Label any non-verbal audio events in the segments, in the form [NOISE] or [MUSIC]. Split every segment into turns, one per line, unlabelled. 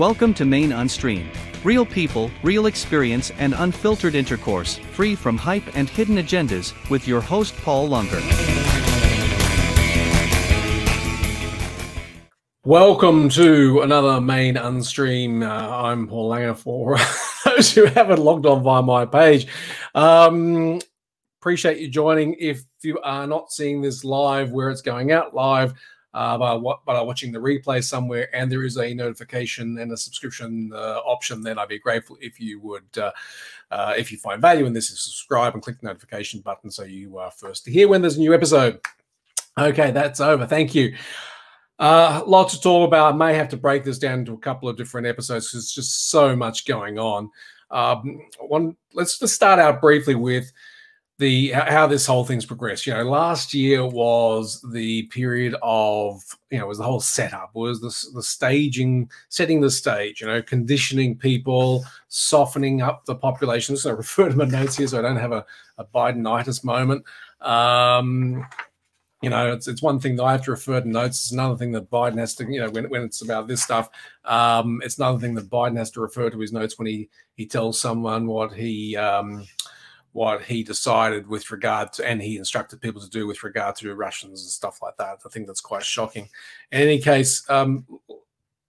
Welcome to Main Unstream. Real people, real experience, and unfiltered intercourse, free from hype and hidden agendas, with your host Paul Langer.
Welcome to another Main Unstream. Uh, I'm Paul Langer for [LAUGHS] those who haven't logged on via my page. Um, appreciate you joining. If you are not seeing this live, where it's going out live, uh, but are watching the replay somewhere and there is a notification and a subscription uh, option, then I'd be grateful if you would, uh, uh if you find value in this, subscribe and click the notification button so you are first to hear when there's a new episode. Okay, that's over. Thank you. Uh, lots to talk about. I may have to break this down into a couple of different episodes because it's just so much going on. Um, one, let's just start out briefly with the how this whole thing's progressed. You know, last year was the period of you know was the whole setup was the the staging, setting the stage. You know, conditioning people, softening up the population. So I [LAUGHS] refer to my notes here so I don't have a, a Bidenitis moment. Um, you know, it's it's one thing that I have to refer to notes. It's another thing that Biden has to, you know, when, when it's about this stuff, um, it's another thing that Biden has to refer to his notes when he he tells someone what he um, what he decided with regard to, and he instructed people to do with regard to Russians and stuff like that. I think that's quite shocking. In any case, um,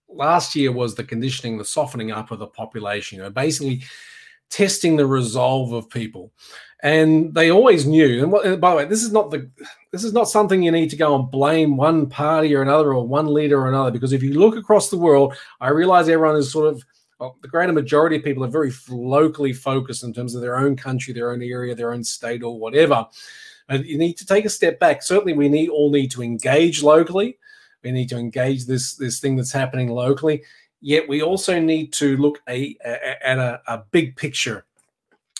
last year was the conditioning, the softening up of the population. You know, basically testing the resolve of people, and they always knew. And, and by the way, this is not the this is not something you need to go and blame one party or another or one leader or another because if you look across the world, I realize everyone is sort of well, the greater majority of people are very locally focused in terms of their own country, their own area, their own state, or whatever. And you need to take a step back. Certainly, we need all need to engage locally. We need to engage this this thing that's happening locally. Yet we also need to look a, a, at a, a big picture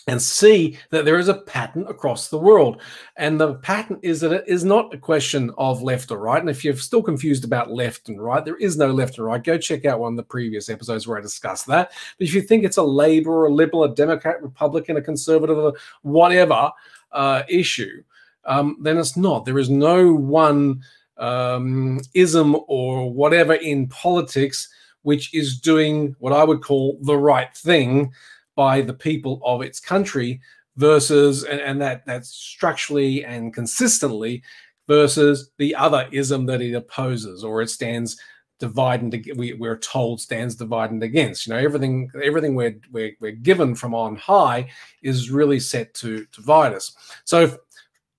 and see that there is a pattern across the world. And the pattern is that it is not a question of left or right. And if you're still confused about left and right, there is no left and right. Go check out one of the previous episodes where I discussed that. But if you think it's a Labor or a Liberal, a Democrat, Republican, a Conservative, whatever uh, issue, um, then it's not. There is no one um, ism or whatever in politics which is doing what I would call the right thing by the people of its country versus and, and that that's structurally and consistently versus the other ism that it opposes or it stands divided we, we're told stands divided against. You know everything everything we're, we're, we're given from on high is really set to divide us. So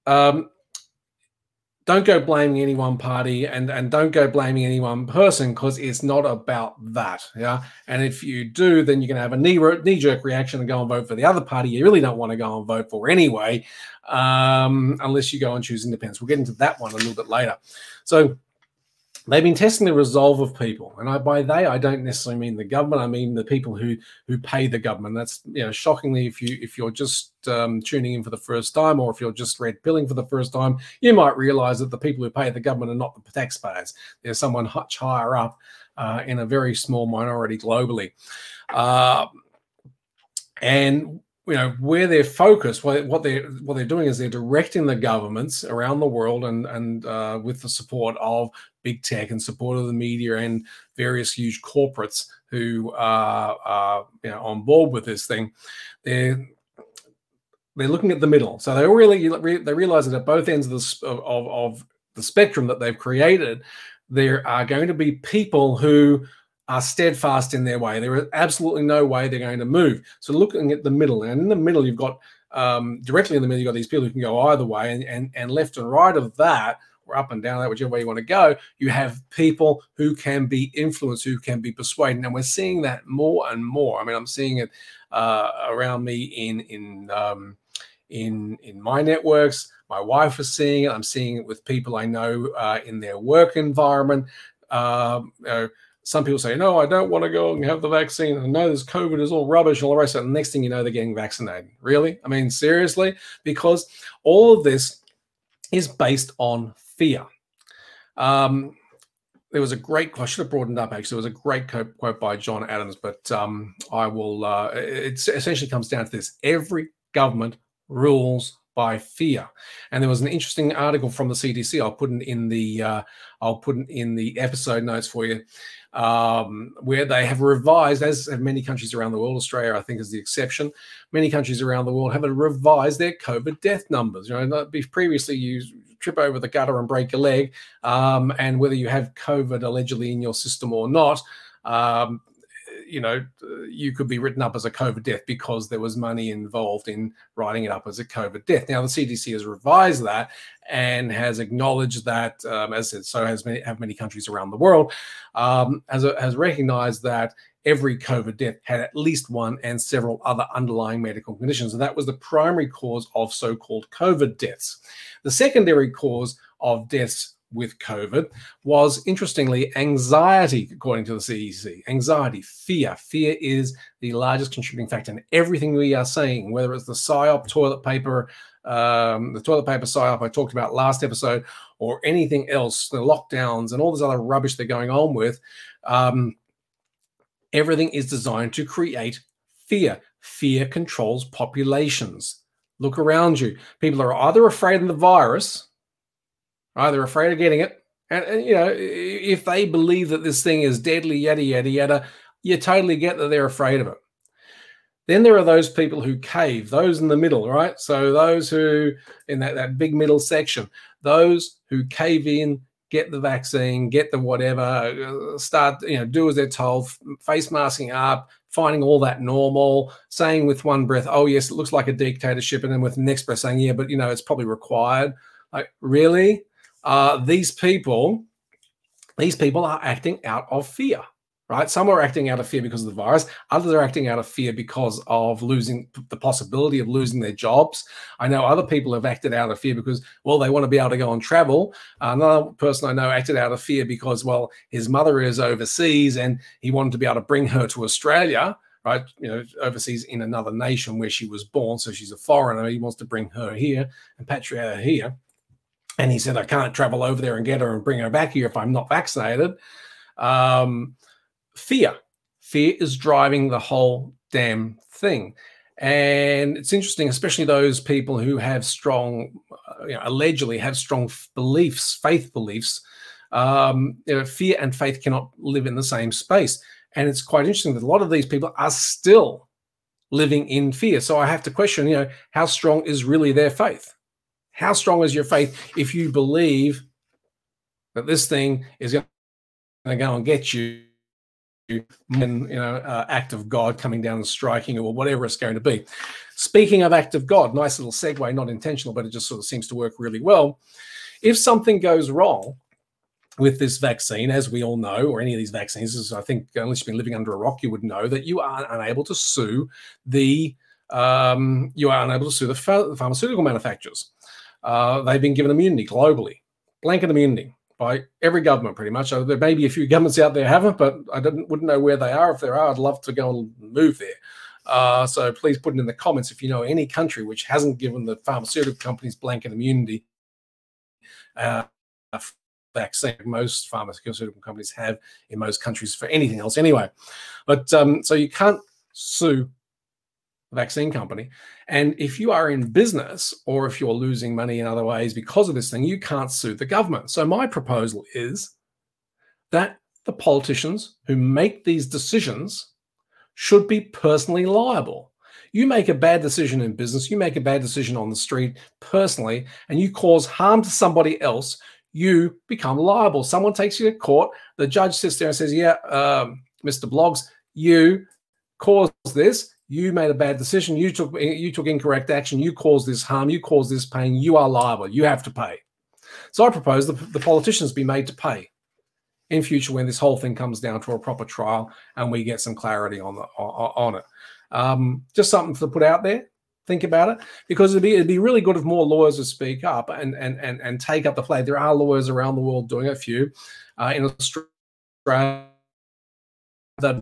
um, don't go blaming any one party and and don't go blaming any one person because it's not about that yeah? And if you do then you're going to have a knee, knee jerk reaction and go and vote for the other party you really don't want to go and vote for anyway um, unless you go and choose independence. We'll get into that one a little bit later. So they've been testing the resolve of people and I, by they i don't necessarily mean the government i mean the people who who pay the government. That's you know shockingly if you if you're just um, tuning in for the first time or if you're just red pilling for the first time you might realize that the people who pay the government are not the taxpayers. There's someone much higher up uh, in a very small minority globally. Uh, and you know where they're focused what, what they're what they're doing is they're directing the governments around the world and and uh, with the support of big tech and support of the media and various huge corporates who are, are you know, on board with this thing they're they're looking at the middle so they really they realize that at both ends of the of, of the spectrum that they've created there are going to be people who are steadfast in their way. There is absolutely no way they're going to move. So looking at the middle, and in the middle, you've got um, directly in the middle, you've got these people who can go either way, and, and, and left and right of that, or up and down that, whichever way you want to go, you have people who can be influenced, who can be persuaded. And we're seeing that more and more. I mean, I'm seeing it uh, around me in in um, in in my networks. My wife is seeing it. I'm seeing it with people I know uh, in their work environment. Um, some people say, no, I don't want to go and have the vaccine. Know this COVID is all rubbish and all the rest of it. And the next thing you know, they're getting vaccinated. Really? I mean, seriously? Because all of this is based on fear. Um, there was a great, I should have it up actually. There was a great quote, quote by John Adams, but um, I will, uh, it essentially comes down to this every government rules by fear. And there was an interesting article from the CDC. I'll put it in the uh, I'll put it in the episode notes for you, um, where they have revised, as have many countries around the world. Australia, I think, is the exception. Many countries around the world have revised their COVID death numbers. You know, previously you trip over the gutter and break a leg, um, and whether you have COVID allegedly in your system or not. Um, you know, you could be written up as a COVID death because there was money involved in writing it up as a COVID death. Now, the CDC has revised that and has acknowledged that, um, as it so has many, have many countries around the world, um, has, has recognized that every COVID death had at least one and several other underlying medical conditions. And that was the primary cause of so called COVID deaths. The secondary cause of deaths with COVID was interestingly anxiety, according to the CDC. Anxiety, fear. Fear is the largest contributing factor in everything we are saying, whether it's the PSYOP toilet paper, um, the toilet paper PSYOP I talked about last episode, or anything else, the lockdowns and all this other rubbish they're going on with. Um, everything is designed to create fear. Fear controls populations. Look around you. People are either afraid of the virus They're afraid of getting it. And, and, you know, if they believe that this thing is deadly, yada, yada, yada, you totally get that they're afraid of it. Then there are those people who cave, those in the middle, right? So those who, in that, that big middle section, those who cave in, get the vaccine, get the whatever, uh, start, you know, do as they're told, face masking up, finding all that normal, saying with one breath, oh, yes, it looks like a dictatorship. And then with the next breath saying, yeah, but, you know, it's probably required. Like, really? Uh, these people, these people are acting out of fear, right? Some are acting out of fear because of the virus. Others are acting out of fear because of losing the possibility of losing their jobs. I know other people have acted out of fear because, well, they want to be able to go and travel. Another person I know acted out of fear because, well, his mother is overseas and he wanted to be able to bring her to Australia right? You know, overseas in another nation where she was born. So she's a foreigner. He wants to bring her here and patriate her here. And he said, I can't travel over there and get her and bring her back here if I'm not vaccinated. Um, fear. Fear is driving the whole damn thing. And it's interesting, especially those people who have strong, uh, you know, allegedly have strong beliefs, faith beliefs. Um, you know, fear and faith cannot live in the same space. And it's quite interesting that a lot of these people are still living in fear. So I have to question, you know, how strong is really their faith? How strong is your faith if you believe that this thing is going to go and get you? And you know, uh, act of God coming down and striking or whatever it's going to be. Speaking of act of God, nice little segue, not intentional, but it just sort of seems to work really well. If something goes wrong with this vaccine, as we all know, or any of these vaccines, I think unless you've been living under a rock, you would know that you are unable to sue the um, you are unable to sue the pharmaceutical manufacturers. Uh, they've been given immunity globally, blanket immunity by every government pretty much. So there may be a few governments out there haven't, but I wouldn't know where they are. If there are, I'd love to go and move there. Uh, so please put it in the comments if you know any country which hasn't given the pharmaceutical companies blanket immunity uh, vaccine. Most pharmaceutical companies have in most countries for anything else anyway. But um, so you can't sue vaccine company. And if you are in business or if you're losing money in other ways because of this thing, you can't sue the government. So my proposal is that the politicians who make these decisions should be personally liable. You make a bad decision in business, you make a bad decision on the street personally, and you cause harm to somebody else, you become liable. Someone takes you to court, the judge sits there and says, Yeah, um, Mr. Bloggs, you caused this you made a bad decision you took you took incorrect action you caused this harm you caused this pain you are liable you have to pay. So i propose the, the politicians be made to pay in future when this whole thing comes down to a proper trial and we get some clarity on the on, it. Um, just something to put out there think about it because it'd be, it'd be really good if more lawyers would speak up and and and, and take up the flag. There are lawyers around the world doing a few uh, in australia that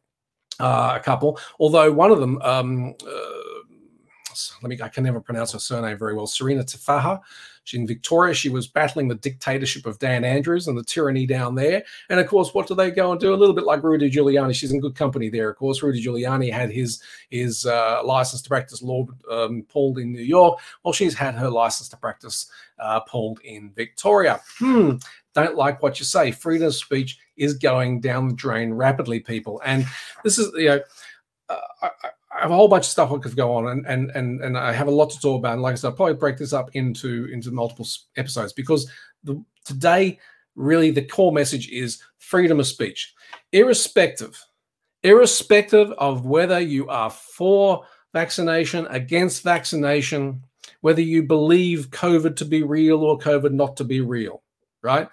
uh, a couple. Although one of them, um, uh, let me, I can never pronounce her surname very well. Serena Teffaha. She, in Victoria, she was battling the dictatorship of Dan Andrews and the tyranny down there. And of course, what do they go and do? A little bit like Rudy Giuliani. She's in good company there. Of course, Rudy Giuliani had his his uh, license to practice law um, pulled in New York. Well, she's had her license to practice uh, pulled in Victoria. Hmm. Don't like what you say. Freedom of speech is going down the drain rapidly, people. And this is you know. Uh, I, I have a whole bunch of stuff I could go on, and and and and I have a lot to talk about. And like I said, I'll probably break this up into into multiple episodes because the, today really the core message is freedom of speech, irrespective, irrespective of whether you are for vaccination, against vaccination, whether you believe COVID to be real or COVID not to be real, right?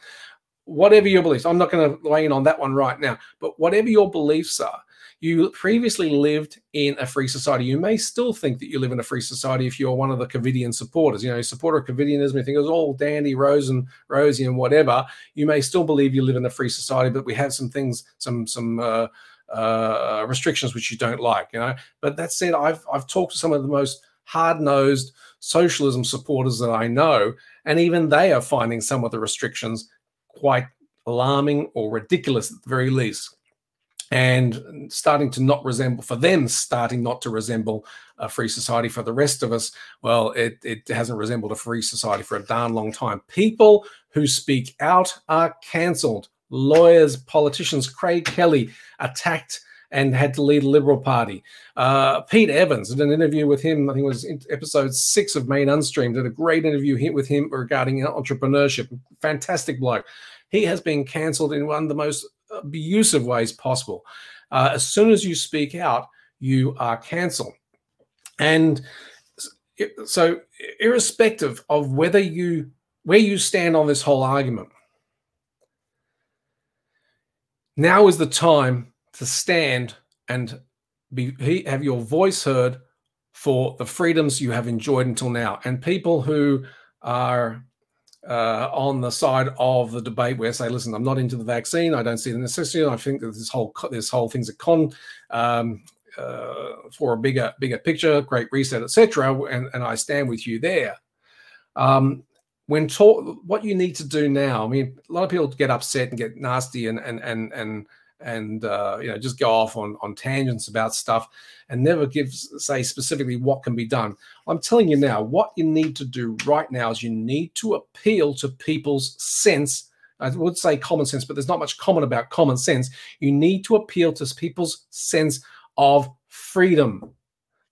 Whatever your beliefs, I'm not going to weigh in on that one right now, but whatever your beliefs are, you previously lived in a free society. You may still think that you live in a free society if you're one of the Covidian supporters. You know, supporter of Covidianism, you think it was all dandy, rose and rosy and whatever. You may still believe you live in a free society, but we have some things, some some uh, uh, restrictions which you don't like. You know, but that said, I've I've talked to some of the most hard-nosed socialism supporters that I know, and even they are finding some of the restrictions quite alarming or ridiculous at the very least and starting to not resemble for them starting not to resemble a free society for the rest of us well it, it hasn't resembled a free society for a darn long time. People who speak out are cancelled. Lawyers politicians craig kelly attacked and had to lead the liberal party uh, pete evans did an interview with him i think it was episode six of main unstream did a great interview with him regarding entrepreneurship fantastic bloke he has been cancelled in one of the most abusive ways possible. Uh, as soon as you speak out, you are cancelled. And so, irrespective of whether you where you stand on this whole argument, now is the time to stand and be have your voice heard for the freedoms you have enjoyed until now. And people who are uh, on the side of the debate where say, listen, I'm not into the vaccine. I don't see the necessity. I think that this whole this whole thing's a con um, uh, for a bigger bigger picture, great reset, etc. And, and I stand with you there. Um, when talk, what you need to do now. I mean, a lot of people get upset and get nasty and and and and and uh, you know just go off on on tangents about stuff and never give say specifically what can be done. I'm telling you now what you need to do right now is you need to appeal to people's sense. I would say common sense but there's not much common about common sense. You need to appeal to people's sense of freedom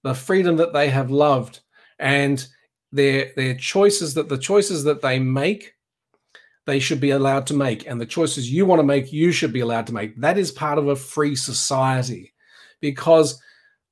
the freedom that they have loved and their their choices that the choices that they make they should be allowed to make. And the choices you want to make, you should be allowed to make. That is part of a free society because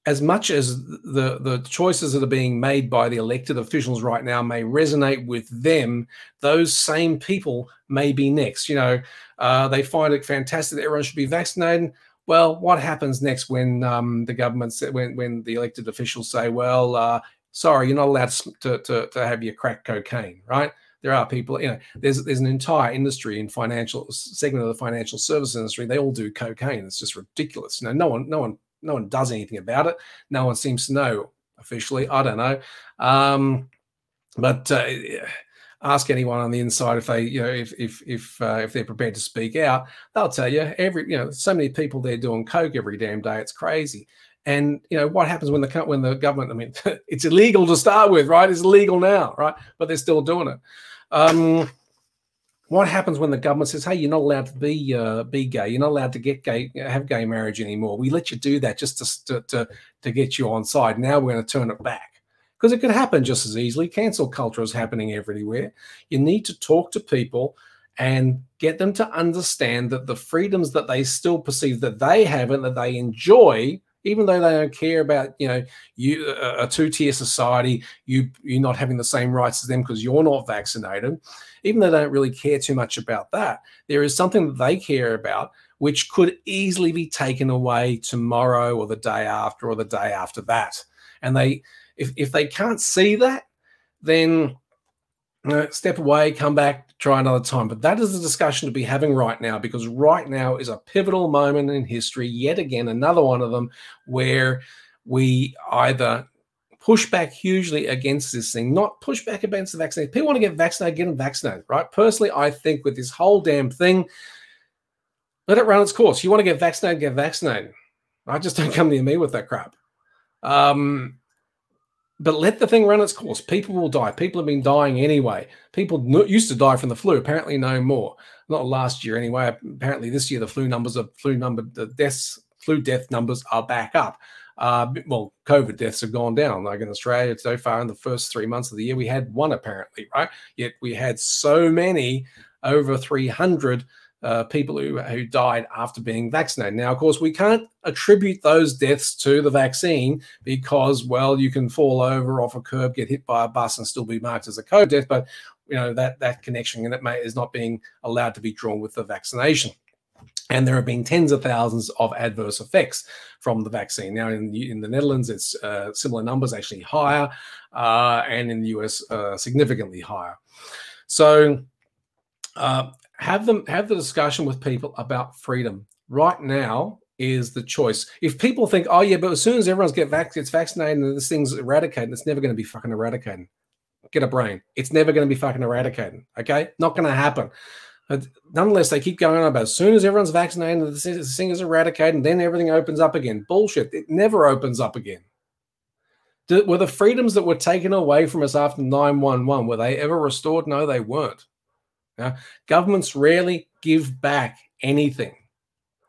as much as the, the choices that are being made by the elected officials right now may resonate with them, those same people may be next. You know, uh, they find it fantastic that everyone should be vaccinated. Well, what happens next when um, the government, when, when the elected officials say, well, uh, sorry, you're not allowed to, to, to have your crack cocaine, right? There are people, you know, there's there's an entire industry in financial segment of the financial service industry. They all do cocaine. It's just ridiculous. You know, no one, no one, no one does anything about it. No one seems to know officially. I don't know. Um, but uh, ask anyone on the inside if they, you know, if if if uh, if they're prepared to speak out, they'll tell you every, you know, so many people there doing coke every damn day. It's crazy. And you know what happens when the when the government? I mean, [LAUGHS] it's illegal to start with, right? It's illegal now, right? But they're still doing it. Um, what happens when the government says, "Hey, you're not allowed to be uh, be gay. You're not allowed to get gay, have gay marriage anymore. We let you do that just to to to get you on side. Now we're going to turn it back because it could happen just as easily. Cancel culture is happening everywhere. You need to talk to people and get them to understand that the freedoms that they still perceive that they have and that they enjoy even though they don't care about you know you a two-tier society you you're not having the same rights as them because you're not vaccinated even though they don't really care too much about that there is something that they care about which could easily be taken away tomorrow or the day after or the day after that. And they if, if they can't see that then you know, step away, come back, try another time. But that is the discussion to be having right now because right now is a pivotal moment in history, yet again, another one of them where we either push back hugely against this thing, not push back against the vaccine. People want to get vaccinated, get them vaccinated, right? Personally, I think with this whole damn thing, let it run its course. You want to get vaccinated, get vaccinated. I just don't come near me with that crap. Um, but let the thing run its course. People will die. People have been dying anyway. People used to die from the flu. Apparently, no more. Not last year anyway. Apparently, this year the flu numbers of flu number the deaths, flu death numbers are back up. Uh, well, COVID deaths have gone down. Like in Australia, so far in the first three months of the year, we had one apparently, right? Yet we had so many, over 300 uh, people who, who died after being vaccinated. Now, of course, we can't attribute those deaths to the vaccine because, well, you can fall over off a curb, get hit by a bus, and still be marked as a COVID death. But you know that that connection and it may, is not being allowed to be drawn with the vaccination. And there have been tens of thousands of adverse effects from the vaccine. Now, in, in the Netherlands, it's uh, similar numbers, actually higher, uh, and in the US, uh, significantly higher. So, uh, have them have the discussion with people about freedom. Right now is the choice. If people think, oh yeah, but as soon as everyone's get vac- gets vaccinated and this thing's eradicated, it's never going to be fucking eradicated. Get a brain. It's never going to be fucking eradicated. Okay, not going to happen. But nonetheless, they keep going on about as soon as everyone's vaccinated, the thing is eradicated, and then everything opens up again. Bullshit. It never opens up again. Were the freedoms that were taken away from us after 911, were they ever restored? No, they weren't. Now, governments rarely give back anything.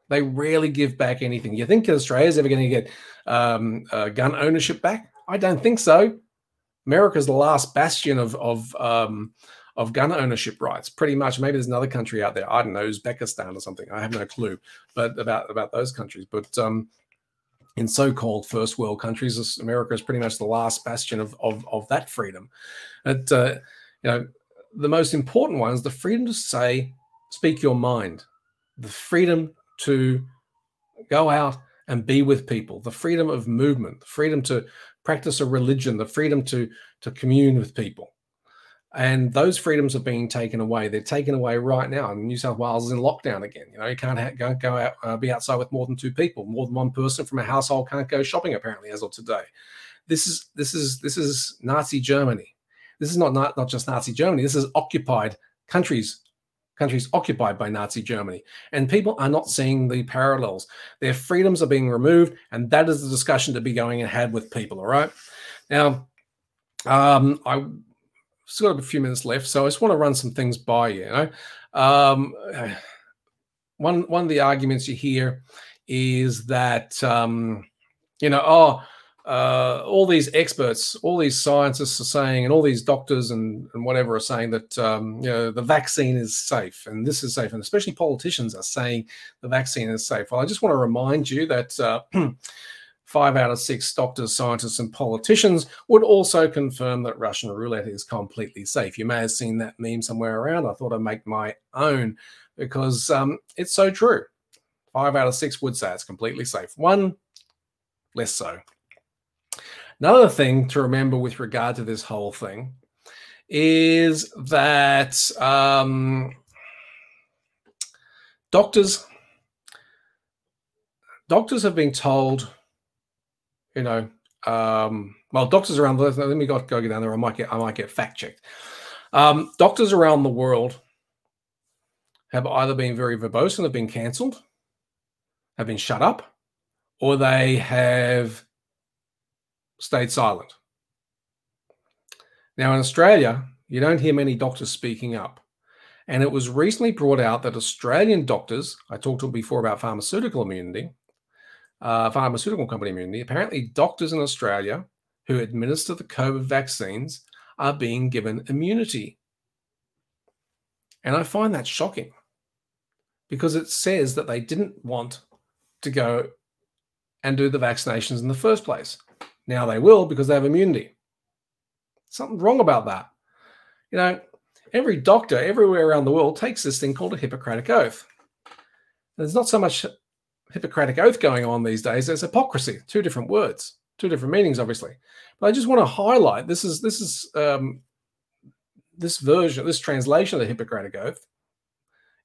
They rarely give back anything. You think Australia's ever going to get um, uh, gun ownership back? I don't think so. America's the last bastion of of um, of gun ownership rights. Pretty much. Maybe there's another country out there. I don't know, Uzbekistan or something. I have no clue, but about about those countries. But um, in so-called first world countries, America is pretty much the last bastion of of, of that freedom. But uh, you know, the most important one is the freedom to say, speak your mind, the freedom to go out and be with people, the freedom of movement, the freedom to practice a religion, the freedom to to commune with people. And those freedoms are being taken away. They're taken away right now. And New South Wales is in lockdown again. You know, you can't ha- go, go out, uh, be outside with more than two people. More than one person from a household can't go shopping. Apparently, as of today, this is this is this is Nazi Germany. This is not not, not just Nazi Germany. This is occupied countries countries occupied by Nazi Germany. And people are not seeing the parallels. Their freedoms are being removed, and that is the discussion to be going ahead with people. All right. Now, um, I still got a few minutes left, so I just want to run some things by you. you know? um, [SIGHS] one one of the arguments you hear is that um, you know, oh, uh, all these experts, all these scientists are saying, and all these doctors and, and whatever are saying that um, you know the vaccine is safe and this is safe, and especially politicians are saying the vaccine is safe. Well, I just want to remind you that. Uh, [CLEARS THROAT] five out of six doctors, scientists, and politicians would also confirm that Russian roulette is completely safe. You may have seen that meme somewhere around. I thought I'd make my own because um, it's so true. Five out of six would say it's completely safe. One, less so. Another thing to remember with regard to this whole thing is that um, doctors doctors have been told you know, um, well, doctors around the let me go, go down there. I might get I might get fact checked. Um, doctors around the world have either been very verbose and have been cancelled, have been shut up, or they have stayed silent. Now, in Australia, you don't hear many doctors speaking up. And it was recently brought out that Australian doctors, I talked to before about pharmaceutical immunity, uh, pharmaceutical company immunity, apparently doctors in Australia who administer the COVID vaccines are being given immunity. And I find that shocking because it says that they didn't want to go and do the vaccinations in the first place. Now they will because they have immunity. Something wrong about that. You know, every doctor everywhere around the world takes this thing called a Hippocratic Oath. There's not so much Hippocratic oath going on these days, there's hypocrisy. Two different words, two different meanings, obviously. But I just want to highlight this is this is um, this version, this translation of the Hippocratic oath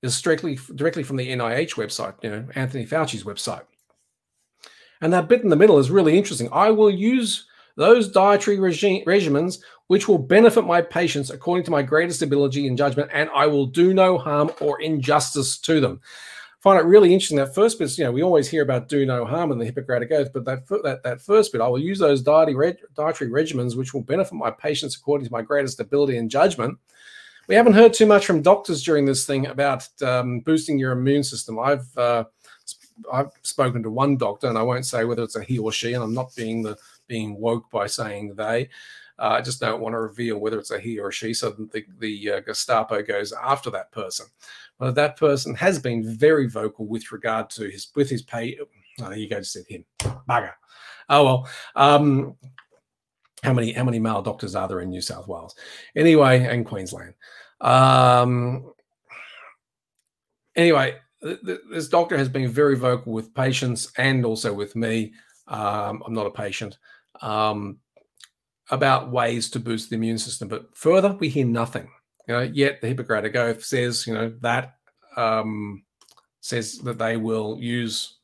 is strictly directly from the NIH website, you know, Anthony Fauci's website. And that bit in the middle is really interesting. I will use those dietary regi- regimens which will benefit my patients according to my greatest ability and judgment, and I will do no harm or injustice to them. I Find it really interesting that first bit. You know, we always hear about do no harm in the Hippocratic Oath, but that that, that first bit, I will use those dietary, dietary regimens which will benefit my patients according to my greatest ability and judgment. We haven't heard too much from doctors during this thing about um, boosting your immune system. I've uh, I've spoken to one doctor, and I won't say whether it's a he or she, and I'm not being the being woke by saying they. Uh, I just don't want to reveal whether it's a he or a she, so the the uh, Gestapo goes after that person. But that person has been very vocal with regard to his with his pay. Oh, you go, just said him, bugger. Oh well. Um, how many how many male doctors are there in New South Wales? Anyway, and Queensland. Um, anyway, this doctor has been very vocal with patients and also with me. Um, I'm not a patient um, about ways to boost the immune system, but further we hear nothing. You know, yet the Hippocratic Oath says, you know, that um, says that they will use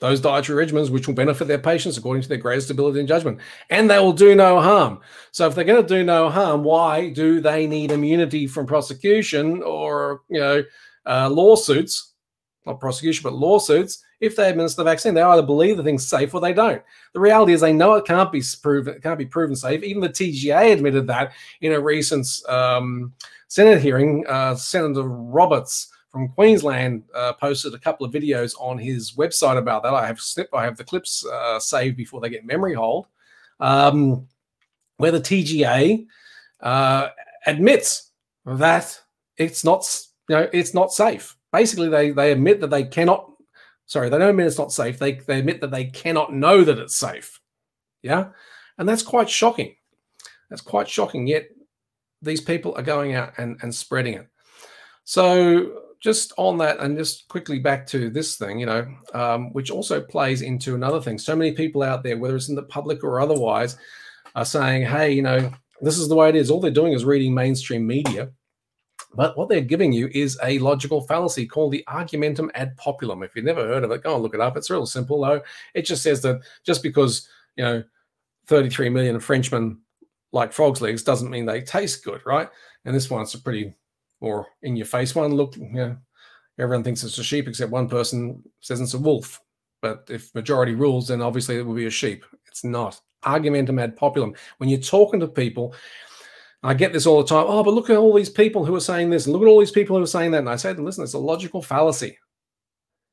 those dietary regimens which will benefit their patients according to their greatest ability and judgment, and they will do no harm. So, if they're going to do no harm, why do they need immunity from prosecution or you know uh, lawsuits, not prosecution, but lawsuits, if they administer the vaccine. They either believe the thing's safe or they don't. The reality is they know it can't be proven, it can't be proven safe. Even the TGA admitted that in a recent um, Senate hearing. Uh, Senator Roberts from Queensland uh, posted a couple of videos on his website about that. I have snip, I have the clips uh, saved before they get memory hold, um, where the TGA uh, admits that it's not you know, it's not safe. Basically, they they admit that they cannot. Sorry, they don't admit it's not safe. They they admit that they cannot know that it's safe. Yeah, and that's quite shocking. That's quite shocking. Yet these people are going out and and spreading it. So just on that, and just quickly back to this thing, you know, um, which also plays into another thing. So many people out there, whether it's in the public or otherwise, are saying, "Hey, you know, this is the way it is." All they're doing is reading mainstream media but what they're giving you is a logical fallacy called the argumentum ad populum. If you've never heard of it, go and look it up. It's real simple, though. It just says that just because, you know, 33 million Frenchmen like frog's legs doesn't mean they taste good, right? And this one's a pretty more in your face one. Look, you know, everyone thinks it's a sheep except one person says it's a wolf. But if majority rules, then obviously it will be a sheep. It's not. Argumentum ad populum. When you're talking to people, I get this all the time. Oh, but look at all these people who are saying this. Look at all these people who are saying that. And I said, listen, it's a logical fallacy.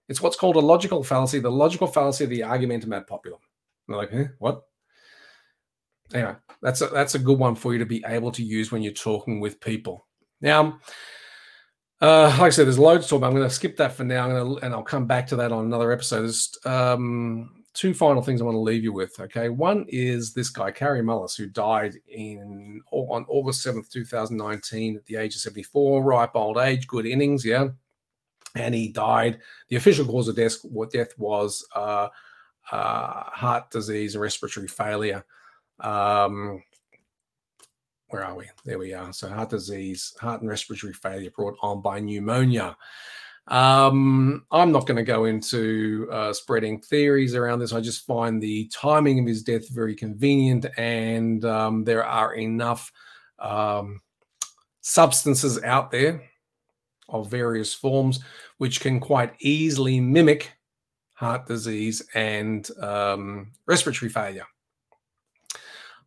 It's what's called a logical fallacy, the logical fallacy of the argumentum ad populum. And they're like, eh, what? Anyway, that's a, that's a good one for you to be able to use when you're talking with people. Now, uh, like I said, there's loads to talk about. I'm going to skip that for now, to, and I'll come back to that on another episode. Um, two final things I want to leave you with. Okay, one is this guy Kary Mullis, who died in on August seventh, two thousand nineteen, at the age of seventy four, ripe old age, good innings, yeah. And he died. The official cause of death, death was, uh, uh, heart disease and respiratory failure. Um, where are we? There we are. So heart disease, heart and respiratory failure brought on by pneumonia. Um, I'm not going to go into uh, spreading theories around this. I just find the timing of his death very convenient, and um, there are enough um, substances out there of various forms which can quite easily mimic heart disease and um, respiratory failure.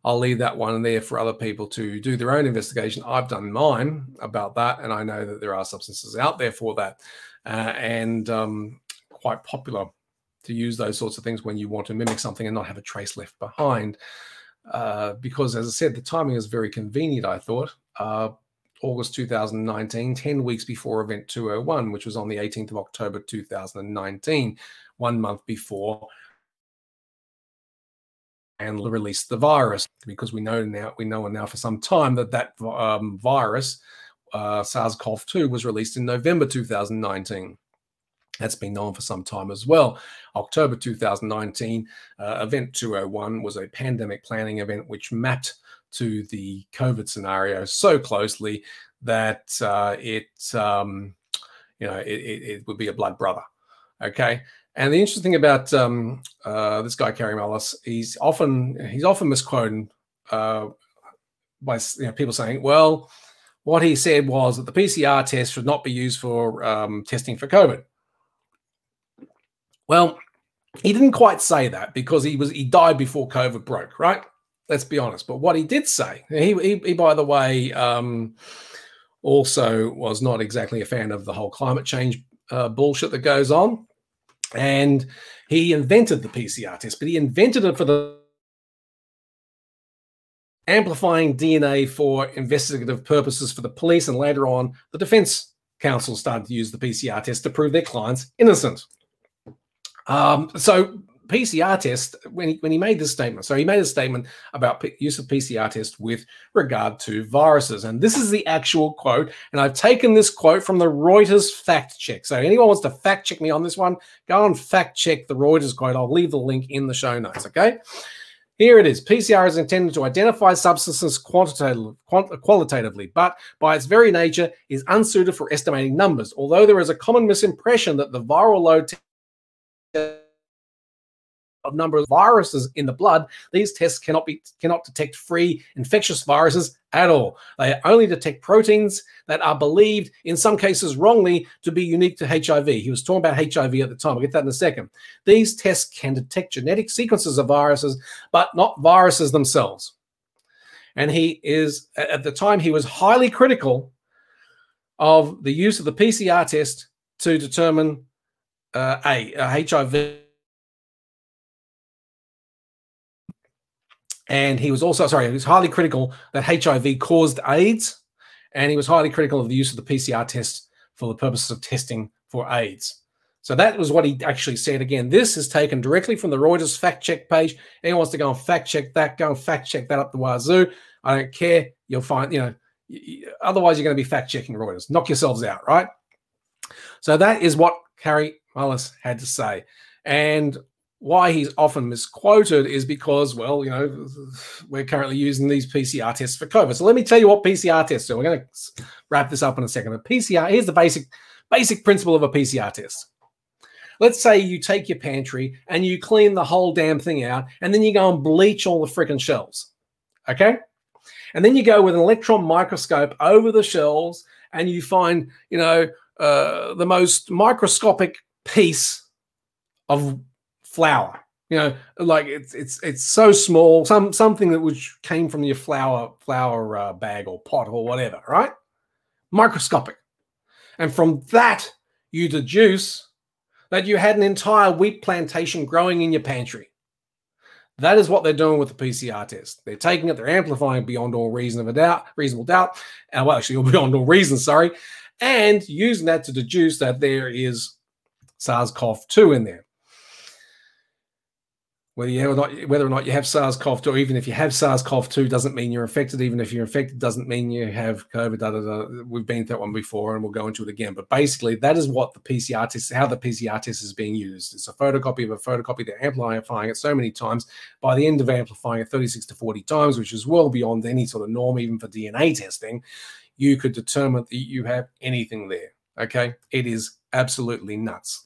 I'll leave that one there for other people to do their own investigation. I've done mine about that, and I know that there are substances out there for that, uh, and um, quite popular to use those sorts of things when you want to mimic something and not have a trace left behind. Uh, because, as I said, the timing is very convenient, I thought. Uh, August 2019, 10 weeks before Event 201, which was on the 18th of October 2019, one month before and release the virus because we know now we know now for some time that that um, virus uh, SARS-CoV-2 was released in November 2019. That's been known for some time as well. October 2019, uh, Event 201 was a pandemic planning event which mapped to the COVID scenario so closely that uh, it, um, you know, it, it, it, would be a blood brother. Okay. And the interesting thing about um, uh, this guy, Kary Mullis, he's often he's often misquoted uh, by you know, people saying, "Well, what he said was that the PCR test should not be used for um, testing for COVID." Well, he didn't quite say that because he was he died before COVID broke, right? Let's be honest. But what he did say, he, he, he by the way, um, also was not exactly a fan of the whole climate change uh, bullshit that goes on. And he invented the PCR test, but he invented it for the amplifying DNA for investigative purposes for the police. And later on, the defense counsel started to use the PCR test to prove their clients innocent. Um, so PCR test when he, when he made this statement. So he made a statement about P- use of PCR test with regard to viruses, and this is the actual quote. And I've taken this quote from the Reuters fact check. So anyone wants to fact check me on this one, go and fact check the Reuters quote. I'll leave the link in the show notes. Okay. Here it is. PCR is intended to identify substances quantitatively, qualitatively, but by its very nature is unsuited for estimating numbers. Although there is a common misimpression that the viral load of number of viruses in the blood, these tests cannot be cannot detect free infectious viruses at all. They only detect proteins that are believed, in some cases wrongly, to be unique to HIV. He was talking about HIV at the time. I'll get that in a second. These tests can detect genetic sequences of viruses, but not viruses themselves. And he is at the time he was highly critical of the use of the PCR test to determine uh, a, a HIV And he was also, sorry, he was highly critical that HIV caused AIDS. And he was highly critical of the use of the PCR test for the purposes of testing for AIDS. So that was what he actually said. Again, this is taken directly from the Reuters fact check page. Anyone wants to go and fact check that, go and fact check that up the wazoo. I don't care. You'll find, you know, otherwise you're going to be fact checking Reuters. Knock yourselves out, right? So that is what Kary Mullis had to say. And why he's often misquoted is because, well, you know, we're currently using these PCR tests for COVID. So let me tell you what PCR tests are. We're going to wrap this up in a second. A PCR, here's the basic basic principle of a PCR test. Let's say you take your pantry and you clean the whole damn thing out, and then you go and bleach all the freaking shelves. Okay? And then you go with an electron microscope over the shelves and you find, you know, uh, the most microscopic piece of flour. You know, like it's it's it's so small, some something that which came from your flour flour uh, bag or pot or whatever, right? Microscopic, and from that you deduce that you had an entire wheat plantation growing in your pantry. That is what they're doing with the PCR test. They're taking it, they're amplifying beyond all reason of a doubt, reasonable doubt, uh, well, actually, [LAUGHS] beyond all reason, sorry, and using that to deduce that there is SARS-CoV-2 in there whether you or not, whether or not you have SARS-CoV-2, or even if you have SARS-CoV-2, doesn't mean you're infected. Even if you're infected, doesn't mean you have COVID. Da, da, da. We've been through that one before, and we'll go into it again. But basically, that is what the PCR test, how the PCR test is being used. It's a photocopy of a photocopy. They're amplifying it so many times. By the end of amplifying it 36 to 40 times, which is well beyond any sort of norm, even for DNA testing, you could determine that you have anything there. Okay, it is absolutely nuts.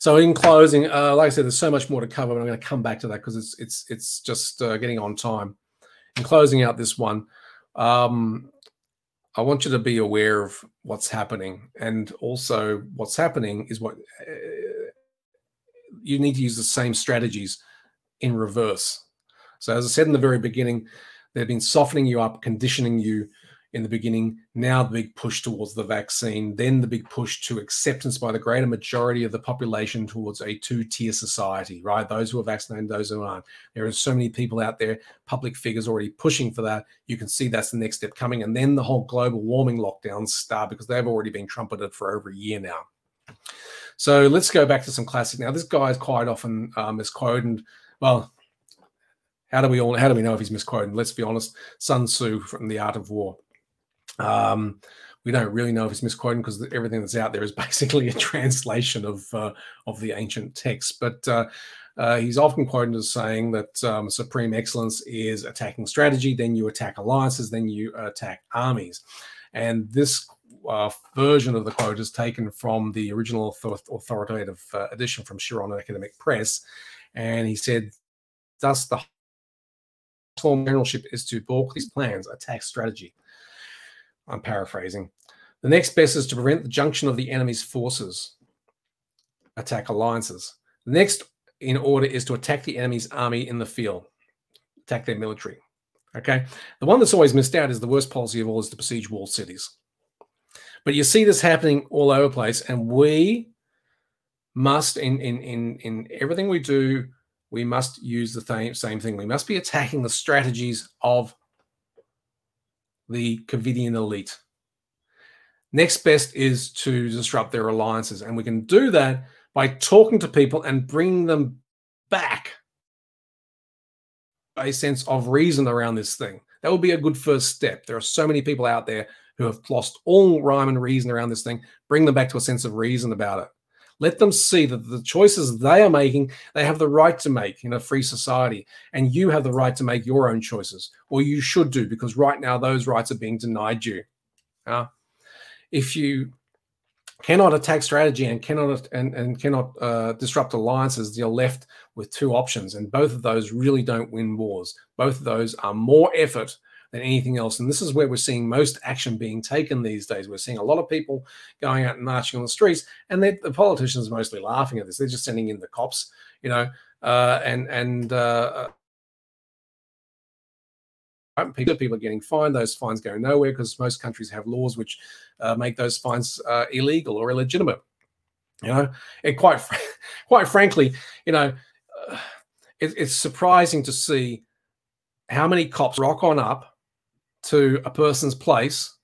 So in closing, uh, like I said, there's so much more to cover, but I'm going to come back to that because it's it's it's just uh, getting on time. In closing out this one, um, I want you to be aware of what's happening, and also what's happening is what uh, you need to use the same strategies in reverse. So as I said in the very beginning, they've been softening you up, conditioning you in the beginning, now the big push towards the vaccine, then the big push to acceptance by the greater majority of the population towards a two tier society, right? Those who are vaccinated, those who aren't. There are so many people out there, public figures already pushing for that. You can see that's the next step coming. And then the whole global warming lockdowns start because they've already been trumpeted for over a year now. So let's go back to some classic. Now, this guy is quite often uh, misquoted. Well, how do we all how do we know if he's misquoted? Let's be honest. Sun Tzu from The Art of War. Um, we don't really know if it's misquoting because everything that's out there is [LAUGHS] basically a translation of uh, of the ancient text. But uh, uh, he's often quoted as saying that um, supreme excellence is attacking strategy, then you attack alliances, then you attack armies. And this uh, version of the quote is taken from the original authoritative uh, edition from Chiron Academic Press. And he said, Thus, the form generalship is to balk these plans, attack strategy. I'm paraphrasing. The next best is to prevent the junction of the enemy's forces, attack alliances. The next in order is to attack the enemy's army in the field, attack their military. Okay. The one that's always missed out is the worst policy of all is to besiege walled cities. But you see this happening all over the place, and we must, in in in in everything we do, we must use the same same thing. We must be attacking the strategies of the Covidian elite. Next best is to disrupt their alliances, and we can do that by talking to people and bringing them back a sense of reason around this thing. That would be a good first step. There are so many people out there who have lost all rhyme and reason around this thing. Bring them back to a sense of reason about it. Let them see that the choices they are making, they have the right to make in a free society. And you have the right to make your own choices, or you should do, because right now those rights are being denied you. Uh, if you cannot attack strategy and cannot and, and cannot uh, disrupt alliances, you're left with two options, and both of those really don't win wars. Both of those are more effort than anything else, and this is where we're seeing most action being taken these days. We're seeing a lot of people going out and marching on the streets, and the politicians are mostly laughing at this. They're just sending in the cops, you know, uh, and and uh, people are getting fined. Those fines go nowhere because most countries have laws which uh, make those fines uh, illegal or illegitimate. You know, and quite [LAUGHS] quite frankly, you know, uh, it, it's surprising to see how many cops rock on up to a person's place,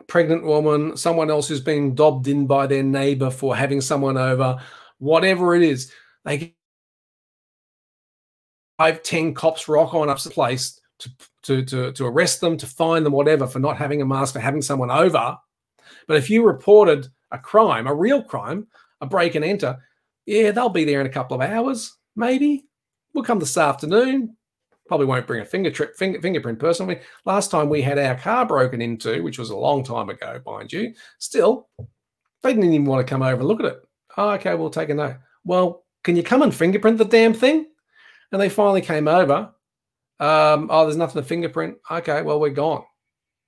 a pregnant woman, someone else who's been dobbed in by their neighbor for having someone over, whatever it is. They get five, ten cops rock on up to the place to, to, to, to arrest them, to fine them, whatever, for not having a mask, for having someone over. But if you reported a crime, a real crime, a break and enter, yeah, they'll be there in a couple of hours, maybe. We'll come this afternoon. Probably won't bring a finger trip, finger, fingerprint personally. Last time we had our car broken into, which was a long time ago, mind you, still, they didn't even want to come over and look at it. Oh, okay, we'll take a note. Well, can you come and fingerprint the damn thing? And they finally came over um, oh, there's nothing to fingerprint. Okay, well, we're gone.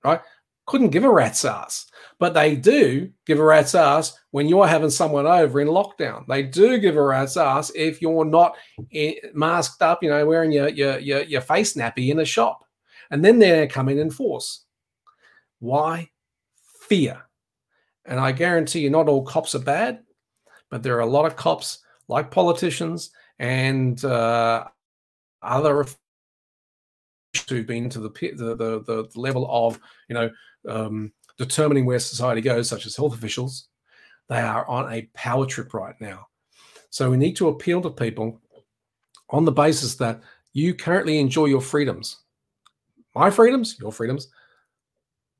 Right? Couldn't give a rat's ass. But they do give a rat's ass when you're having someone over in lockdown. They do give a rat's ass if you're not masked up, you know, wearing your, your, your, your face nappy in a shop. And then they're coming in force. Why? Fear. And I guarantee you, not all cops are bad, but there are a lot of cops, like politicians and uh, other who've been to the, the the, the level of you know um, determining where society goes, such as health officials, they are on a power trip right now. So we need to appeal to people on the basis that you currently enjoy your freedoms. My freedoms, your freedoms,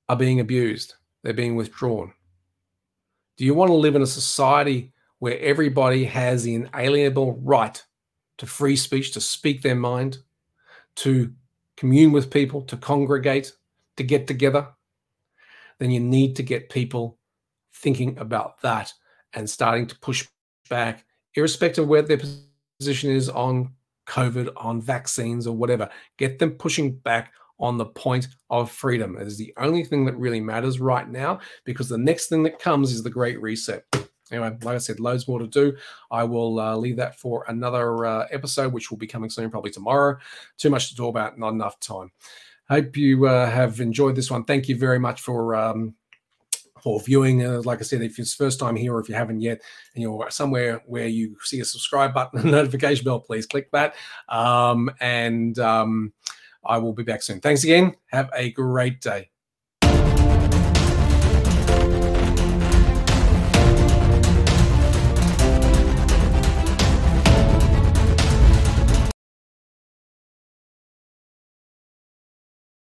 are being abused. They're being withdrawn. Do you want to live in a society where everybody has the inalienable right to free speech, to speak their mind, to commune with people, to congregate, to get together, then you need to get people thinking about that and starting to push back, irrespective of where their position is on COVID, on vaccines, or whatever. Get them pushing back on the point of freedom. It is the only thing that really matters right now because the next thing that comes is the Great Reset. Anyway, like I said, loads more to do. I will uh, leave that for another uh, episode, which will be coming soon, probably tomorrow. Too much to talk about, not enough time. Hope you uh, have enjoyed this one. Thank you very much for um, for viewing. Uh, like I said, if it's first time here or if you haven't yet, and you're somewhere where you see a subscribe button and [LAUGHS] notification bell, please click that. Um, and um, I will be back soon. Thanks again. Have a great day.